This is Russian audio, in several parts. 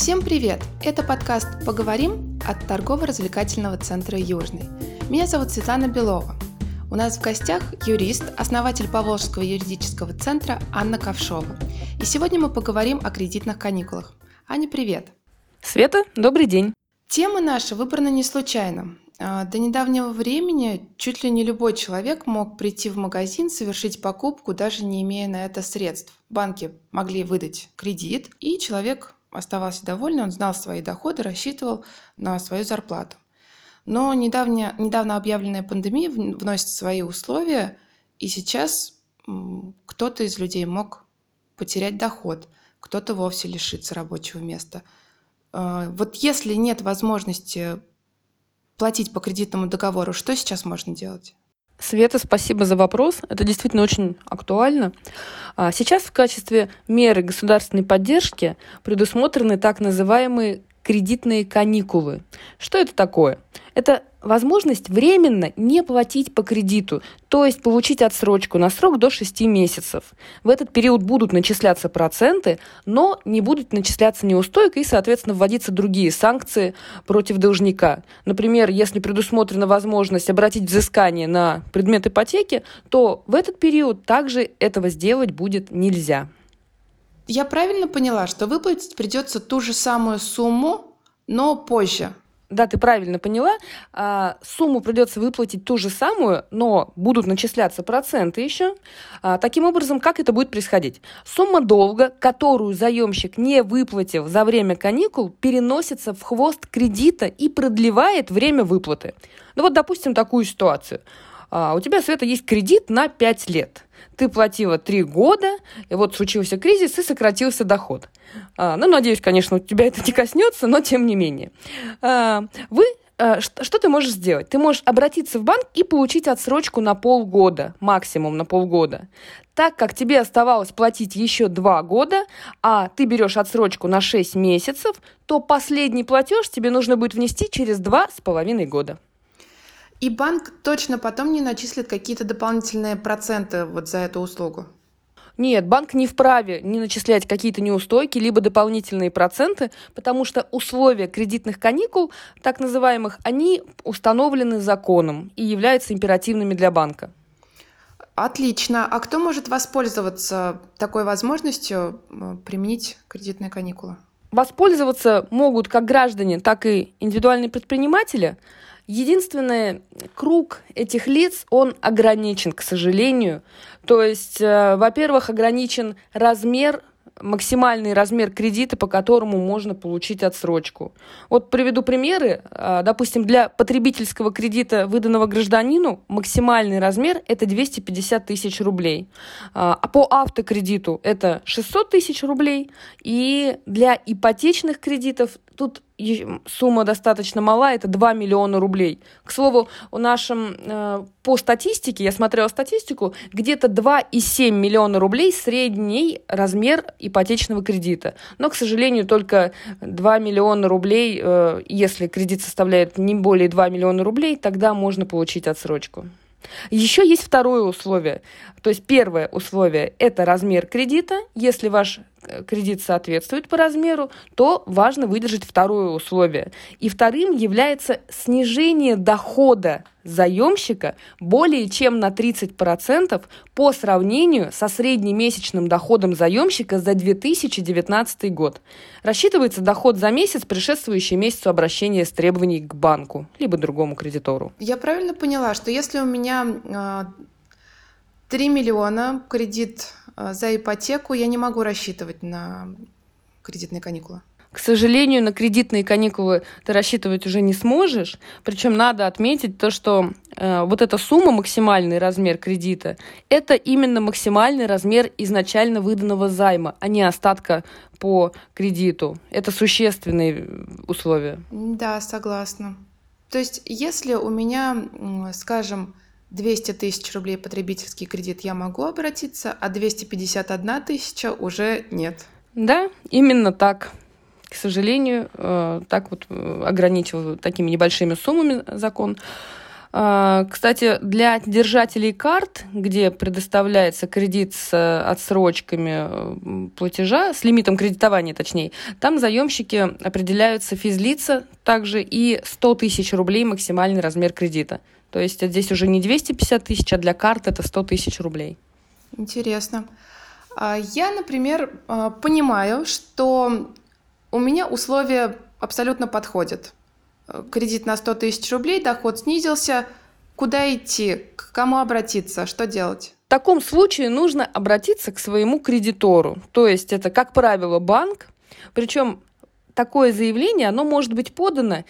Всем привет! Это подкаст «Поговорим» от торгово-развлекательного центра «Южный». Меня зовут Светлана Белова. У нас в гостях юрист, основатель Поволжского юридического центра Анна Ковшова. И сегодня мы поговорим о кредитных каникулах. Аня, привет! Света, добрый день! Тема наша выбрана не случайно. А, до недавнего времени чуть ли не любой человек мог прийти в магазин, совершить покупку, даже не имея на это средств. Банки могли выдать кредит, и человек оставался довольный, он знал свои доходы, рассчитывал на свою зарплату. Но недавно, недавно объявленная пандемия вносит свои условия, и сейчас кто-то из людей мог потерять доход, кто-то вовсе лишиться рабочего места. А, вот если нет возможности платить по кредитному договору, что сейчас можно делать? Света, спасибо за вопрос. Это действительно очень актуально. А, сейчас в качестве меры государственной поддержки предусмотрены так называемые кредитные каникулы. Что это такое? Это возможность временно не платить по кредиту, то есть получить отсрочку на срок до 6 месяцев. В этот период будут начисляться проценты, но не будет начисляться неустойка и, соответственно, вводиться другие санкции против должника. Например, если предусмотрена возможность обратить взыскание на предмет ипотеки, то в этот период также этого сделать будет нельзя. Я правильно поняла, что выплатить придется ту же самую сумму, но позже? Да, ты правильно поняла. А, сумму придется выплатить ту же самую, но будут начисляться проценты еще. А, таким образом, как это будет происходить? Сумма долга, которую заемщик не выплатил за время каникул, переносится в хвост кредита и продлевает время выплаты. Ну вот, допустим, такую ситуацию. А, у тебя, Света, есть кредит на 5 лет. Ты платила 3 года, и вот случился кризис, и сократился доход. А, ну, надеюсь, конечно, у тебя это не коснется, но тем не менее. А, вы а, что, что ты можешь сделать? Ты можешь обратиться в банк и получить отсрочку на полгода, максимум на полгода. Так как тебе оставалось платить еще два года, а ты берешь отсрочку на 6 месяцев, то последний платеж тебе нужно будет внести через два с половиной года. И банк точно потом не начислит какие-то дополнительные проценты вот за эту услугу? Нет, банк не вправе не начислять какие-то неустойки, либо дополнительные проценты, потому что условия кредитных каникул, так называемых, они установлены законом и являются императивными для банка. Отлично. А кто может воспользоваться такой возможностью применить кредитные каникулы? Воспользоваться могут как граждане, так и индивидуальные предприниматели – Единственный круг этих лиц, он ограничен, к сожалению. То есть, э, во-первых, ограничен размер максимальный размер кредита, по которому можно получить отсрочку. Вот приведу примеры. А, допустим, для потребительского кредита, выданного гражданину, максимальный размер – это 250 тысяч рублей. А, а по автокредиту это 600 тысяч рублей. И для ипотечных кредитов тут сумма достаточно мала, это 2 миллиона рублей. К слову, у нашем, э, по статистике, я смотрела статистику, где-то 2,7 миллиона рублей средний размер ипотечного кредита. Но, к сожалению, только 2 миллиона рублей, э, если кредит составляет не более 2 миллиона рублей, тогда можно получить отсрочку. Еще есть второе условие. То есть первое условие – это размер кредита. Если ваш кредит соответствует по размеру, то важно выдержать второе условие. И вторым является снижение дохода заемщика более чем на 30% по сравнению со среднемесячным доходом заемщика за 2019 год. Рассчитывается доход за месяц, предшествующий месяцу обращения с требований к банку, либо другому кредитору. Я правильно поняла, что если у меня 3 а, миллиона кредит за ипотеку я не могу рассчитывать на кредитные каникулы. К сожалению, на кредитные каникулы ты рассчитывать уже не сможешь. Причем надо отметить то, что э, вот эта сумма, максимальный размер кредита, это именно максимальный размер изначально выданного займа, а не остатка по кредиту. Это существенные условия. Да, согласна. То есть, если у меня, скажем, 200 тысяч рублей потребительский кредит я могу обратиться, а 251 тысяча уже нет. Да, именно так. К сожалению, э, так вот э, ограничил такими небольшими суммами закон. А, кстати, для держателей карт, где предоставляется кредит с отсрочками платежа, с лимитом кредитования точнее, там заемщики определяются физлица также и 100 тысяч рублей максимальный размер кредита. То есть здесь уже не 250 тысяч, а для карт это 100 тысяч рублей. Интересно. А я, например, а, понимаю, что у меня условия абсолютно подходят. Кредит на 100 тысяч рублей, доход снизился. Куда идти? К кому обратиться? Что делать? В таком случае нужно обратиться к своему кредитору. То есть это, как правило, банк. Причем такое заявление, оно может быть подано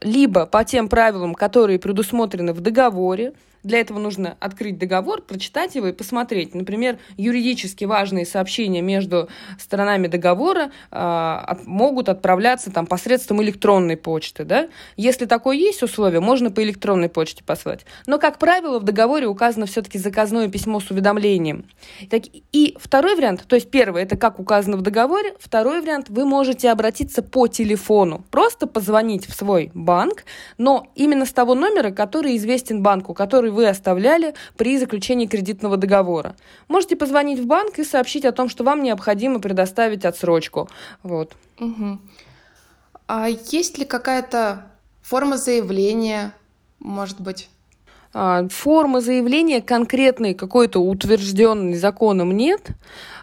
либо по тем правилам, которые предусмотрены в договоре, для этого нужно открыть договор, прочитать его и посмотреть. Например, юридически важные сообщения между сторонами договора э, могут отправляться там, посредством электронной почты. Да? Если такое есть условие, можно по электронной почте послать. Но, как правило, в договоре указано все-таки заказное письмо с уведомлением. Так, и второй вариант, то есть первый, это как указано в договоре, второй вариант, вы можете обратиться по телефону, просто позвонить в свой банк, но именно с того номера, который известен банку, который вы оставляли при заключении кредитного договора. Можете позвонить в банк и сообщить о том, что вам необходимо предоставить отсрочку. Вот. Угу. А есть ли какая-то форма заявления, может быть? А, формы заявления конкретной какой-то утвержденной законом нет.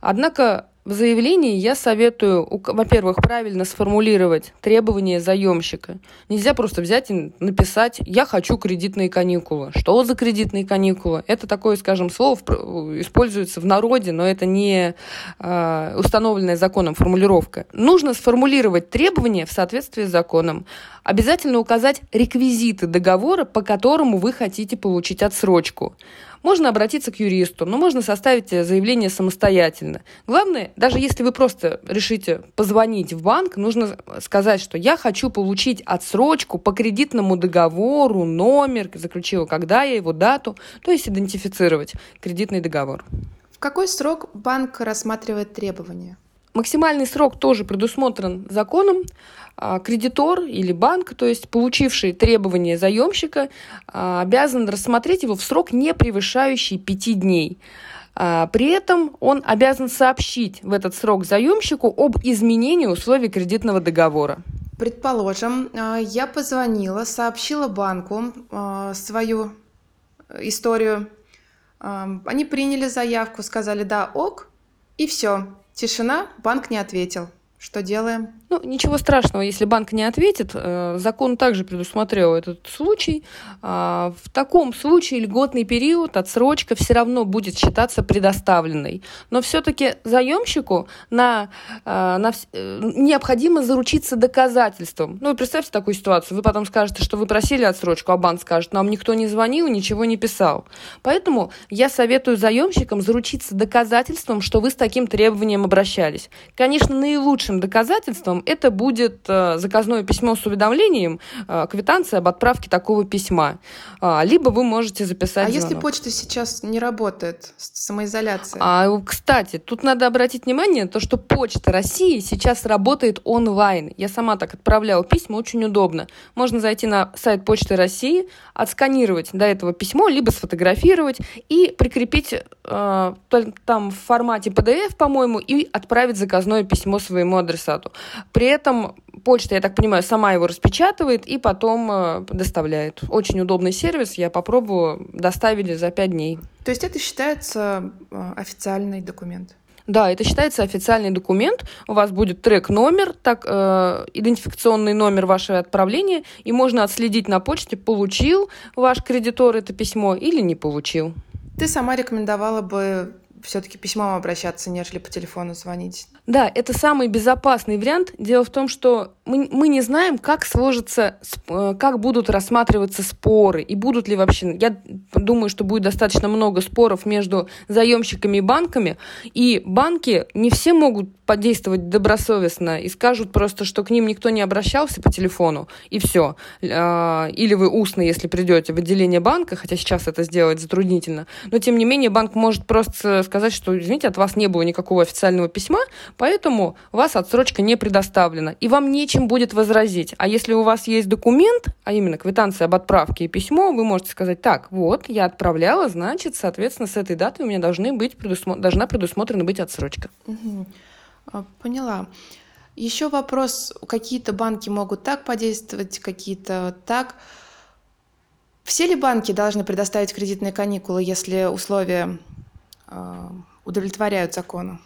Однако в заявлении я советую, во-первых, правильно сформулировать требования заемщика. Нельзя просто взять и написать «я хочу кредитные каникулы». Что за кредитные каникулы? Это такое, скажем, слово используется в народе, но это не э, установленная законом формулировка. Нужно сформулировать требования в соответствии с законом. Обязательно указать реквизиты договора, по которому вы хотите получить отсрочку. Можно обратиться к юристу, но можно составить э, заявление самостоятельно. Главное, даже если вы просто решите позвонить в банк, нужно сказать, что я хочу получить отсрочку по кредитному договору, номер, заключила когда я его, дату, то есть идентифицировать кредитный договор. В какой срок банк рассматривает требования? Максимальный срок тоже предусмотрен законом. А, кредитор или банк, то есть получивший требования заемщика, а, обязан рассмотреть его в срок, не превышающий пяти дней. А, при этом он обязан сообщить в этот срок заемщику об изменении условий кредитного договора. Предположим, я позвонила, сообщила банку свою историю. Они приняли заявку, сказали «да, ок», и все. Тишина, банк не ответил. Что делаем? Ну, ничего страшного, если банк не ответит. Э, закон также предусмотрел этот случай. А, в таком случае льготный период, отсрочка все равно будет считаться предоставленной. Но все-таки заемщику на, э, на, э, необходимо заручиться доказательством. Ну, представьте такую ситуацию. Вы потом скажете, что вы просили отсрочку, а банк скажет, нам никто не звонил, ничего не писал. Поэтому я советую заемщикам заручиться доказательством, что вы с таким требованием обращались. Конечно, наилучшим доказательством это будет э, заказное письмо с уведомлением, э, квитанция об отправке такого письма. А, либо вы можете записать А звонок. если почта сейчас не работает, самоизоляция? А, кстати, тут надо обратить внимание, то, что Почта России сейчас работает онлайн. Я сама так отправляла письма, очень удобно. Можно зайти на сайт Почты России, отсканировать до этого письмо, либо сфотографировать и прикрепить э, там в формате PDF, по-моему, и отправить заказное письмо своему адресату. При этом почта, я так понимаю, сама его распечатывает и потом э, доставляет. Очень удобный сервис, я попробую, доставили за 5 дней. То есть это считается э, официальный документ? Да, это считается официальный документ. У вас будет трек-номер, так, э, идентификационный номер вашего отправления, и можно отследить на почте, получил ваш кредитор это письмо или не получил. Ты сама рекомендовала бы все-таки письмом обращаться, нежели по телефону звонить. Да, это самый безопасный вариант. Дело в том, что мы, мы не знаем, как сложится, э, как будут рассматриваться споры и будут ли вообще. Я думаю, что будет достаточно много споров между заемщиками и банками, и банки не все могут подействовать добросовестно и скажут просто, что к ним никто не обращался по телефону, и все. А, или вы устно, если придете в отделение банка, хотя сейчас это сделать затруднительно, но тем не менее банк может просто сказать, что, извините, от вас не было никакого официального письма, поэтому вас отсрочка не предоставлена, и вам нечего чем будет возразить. А если у вас есть документ, а именно квитанция об отправке и письмо, вы можете сказать, так, вот, я отправляла, значит, соответственно, с этой даты у меня должны быть предусмо... должна предусмотрена быть отсрочка. Угу. Поняла. Еще вопрос, какие-то банки могут так подействовать, какие-то так. Все ли банки должны предоставить кредитные каникулы, если условия удовлетворяют закону?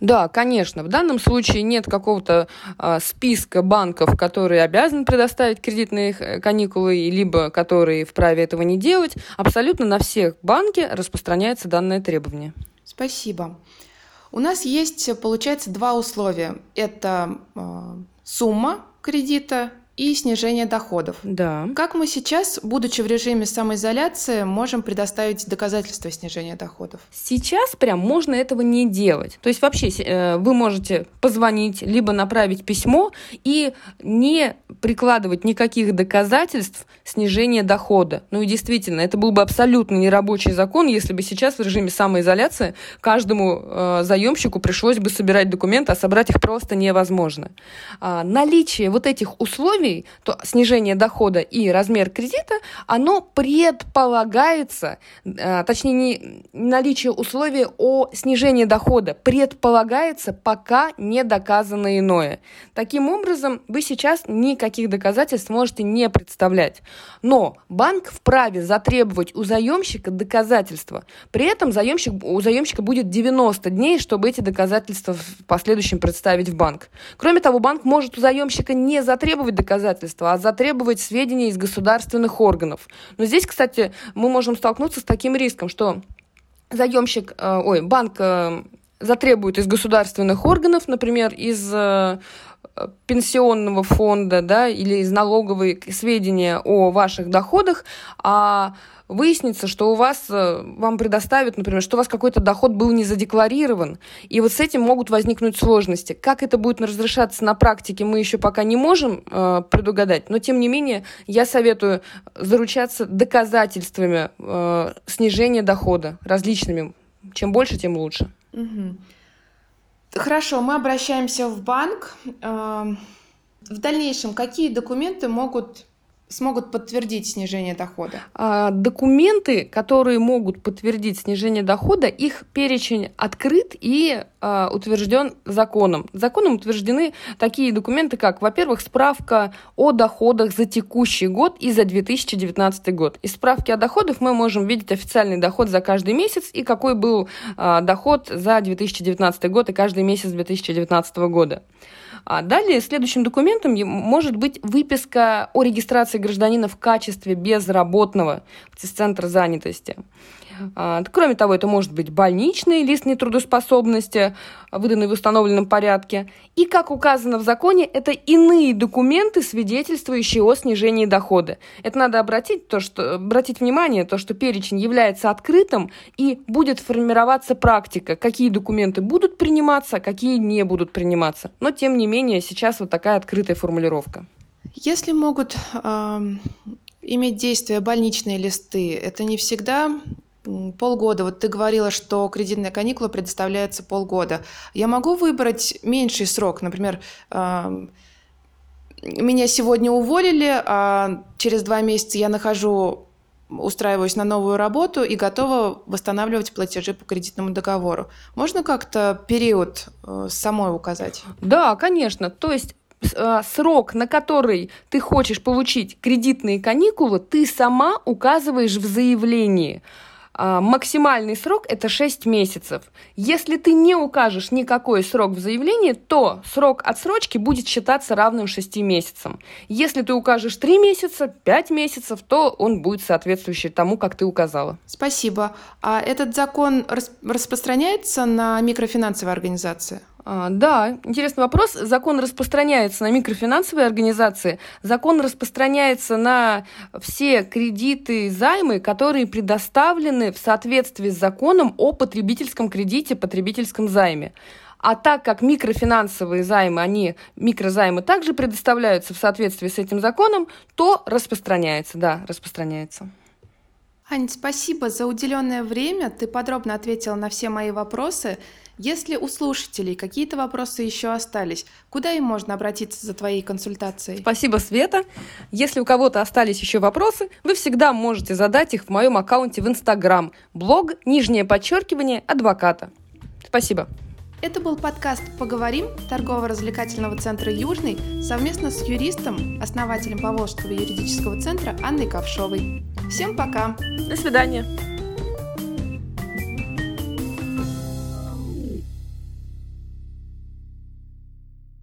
Да, конечно. В данном случае нет какого-то а, списка банков, которые обязаны предоставить кредитные э, каникулы, либо которые вправе этого не делать. Абсолютно на всех банке распространяется данное требование. Спасибо. У нас есть, получается, два условия. Это э, сумма кредита и снижение доходов. Да. Как мы сейчас, будучи в режиме самоизоляции, можем предоставить доказательства снижения доходов? Сейчас прям можно этого не делать. То есть вообще э, вы можете позвонить, либо направить письмо и не прикладывать никаких доказательств снижения дохода. Ну и действительно, это был бы абсолютно нерабочий закон, если бы сейчас в режиме самоизоляции каждому э, заемщику пришлось бы собирать документы, а собрать их просто невозможно. А, наличие вот этих условий условий, то снижение дохода и размер кредита, оно предполагается, э, точнее, не наличие условия о снижении дохода предполагается, пока не доказано иное. Таким образом, вы сейчас никаких доказательств можете не представлять. Но банк вправе затребовать у заемщика доказательства. При этом заемщик, у заемщика будет 90 дней, чтобы эти доказательства в последующем представить в банк. Кроме того, банк может у заемщика не затребовать доказательства, доказательства, а затребовать сведения из государственных органов. Но здесь, кстати, мы можем столкнуться с таким риском, что заемщик, э, ой, банк э, затребует из государственных органов, например, из э, пенсионного фонда, да, или из налоговой сведения о ваших доходах, а выяснится, что у вас, э, вам предоставят, например, что у вас какой-то доход был не задекларирован, и вот с этим могут возникнуть сложности. Как это будет разрешаться на практике, мы еще пока не можем э, предугадать, но тем не менее я советую заручаться доказательствами э, снижения дохода различными. Чем больше, тем лучше. Угу. Хорошо, мы обращаемся в банк. Э, в дальнейшем какие документы могут смогут подтвердить снижение дохода? А, документы, которые могут подтвердить снижение дохода, их перечень открыт и а, утвержден законом. Законом утверждены такие документы, как, во-первых, справка о доходах за текущий год и за 2019 год. Из справки о доходах мы можем видеть официальный доход за каждый месяц и какой был а, доход за 2019 год и каждый месяц 2019 года. А далее следующим документом может быть выписка о регистрации гражданина в качестве безработного в Центра занятости. А, кроме того, это может быть больничный лист нетрудоспособности, выданный в установленном порядке. И, как указано в законе, это иные документы, свидетельствующие о снижении дохода. Это надо обратить, то, что, обратить внимание, то, что перечень является открытым и будет формироваться практика, какие документы будут приниматься, какие не будут приниматься. Но, тем не менее, сейчас вот такая открытая формулировка. Если могут э, иметь действие больничные листы, это не всегда Полгода. Вот ты говорила, что кредитная каникула предоставляется полгода. Я могу выбрать меньший срок, например, меня сегодня уволили, а через два месяца я нахожу, устраиваюсь на новую работу и готова восстанавливать платежи по кредитному договору. Можно как-то период э, самой указать? Да, конечно. То есть э, срок, на который ты хочешь получить кредитные каникулы, ты сама указываешь в заявлении. А, максимальный срок это 6 месяцев. Если ты не укажешь никакой срок в заявлении, то срок отсрочки будет считаться равным 6 месяцам. Если ты укажешь 3 месяца, 5 месяцев, то он будет соответствующий тому, как ты указала. Спасибо. А этот закон распространяется на микрофинансовые организации? А, да, интересный вопрос. Закон распространяется на микрофинансовые организации, закон распространяется на все кредиты и займы, которые предоставлены в соответствии с законом о потребительском кредите, потребительском займе. А так как микрофинансовые займы, они, микрозаймы также предоставляются в соответствии с этим законом, то распространяется, да, распространяется. Ань, спасибо за уделенное время. Ты подробно ответила на все мои вопросы. Если у слушателей какие-то вопросы еще остались, куда им можно обратиться за твоей консультацией? Спасибо, Света. Если у кого-то остались еще вопросы, вы всегда можете задать их в моем аккаунте в Инстаграм. Блог, нижнее подчеркивание, адвоката. Спасибо. Это был подкаст «Поговорим» торгово-развлекательного центра «Южный» совместно с юристом, основателем Поволжского юридического центра Анной Ковшовой. Всем пока! До свидания!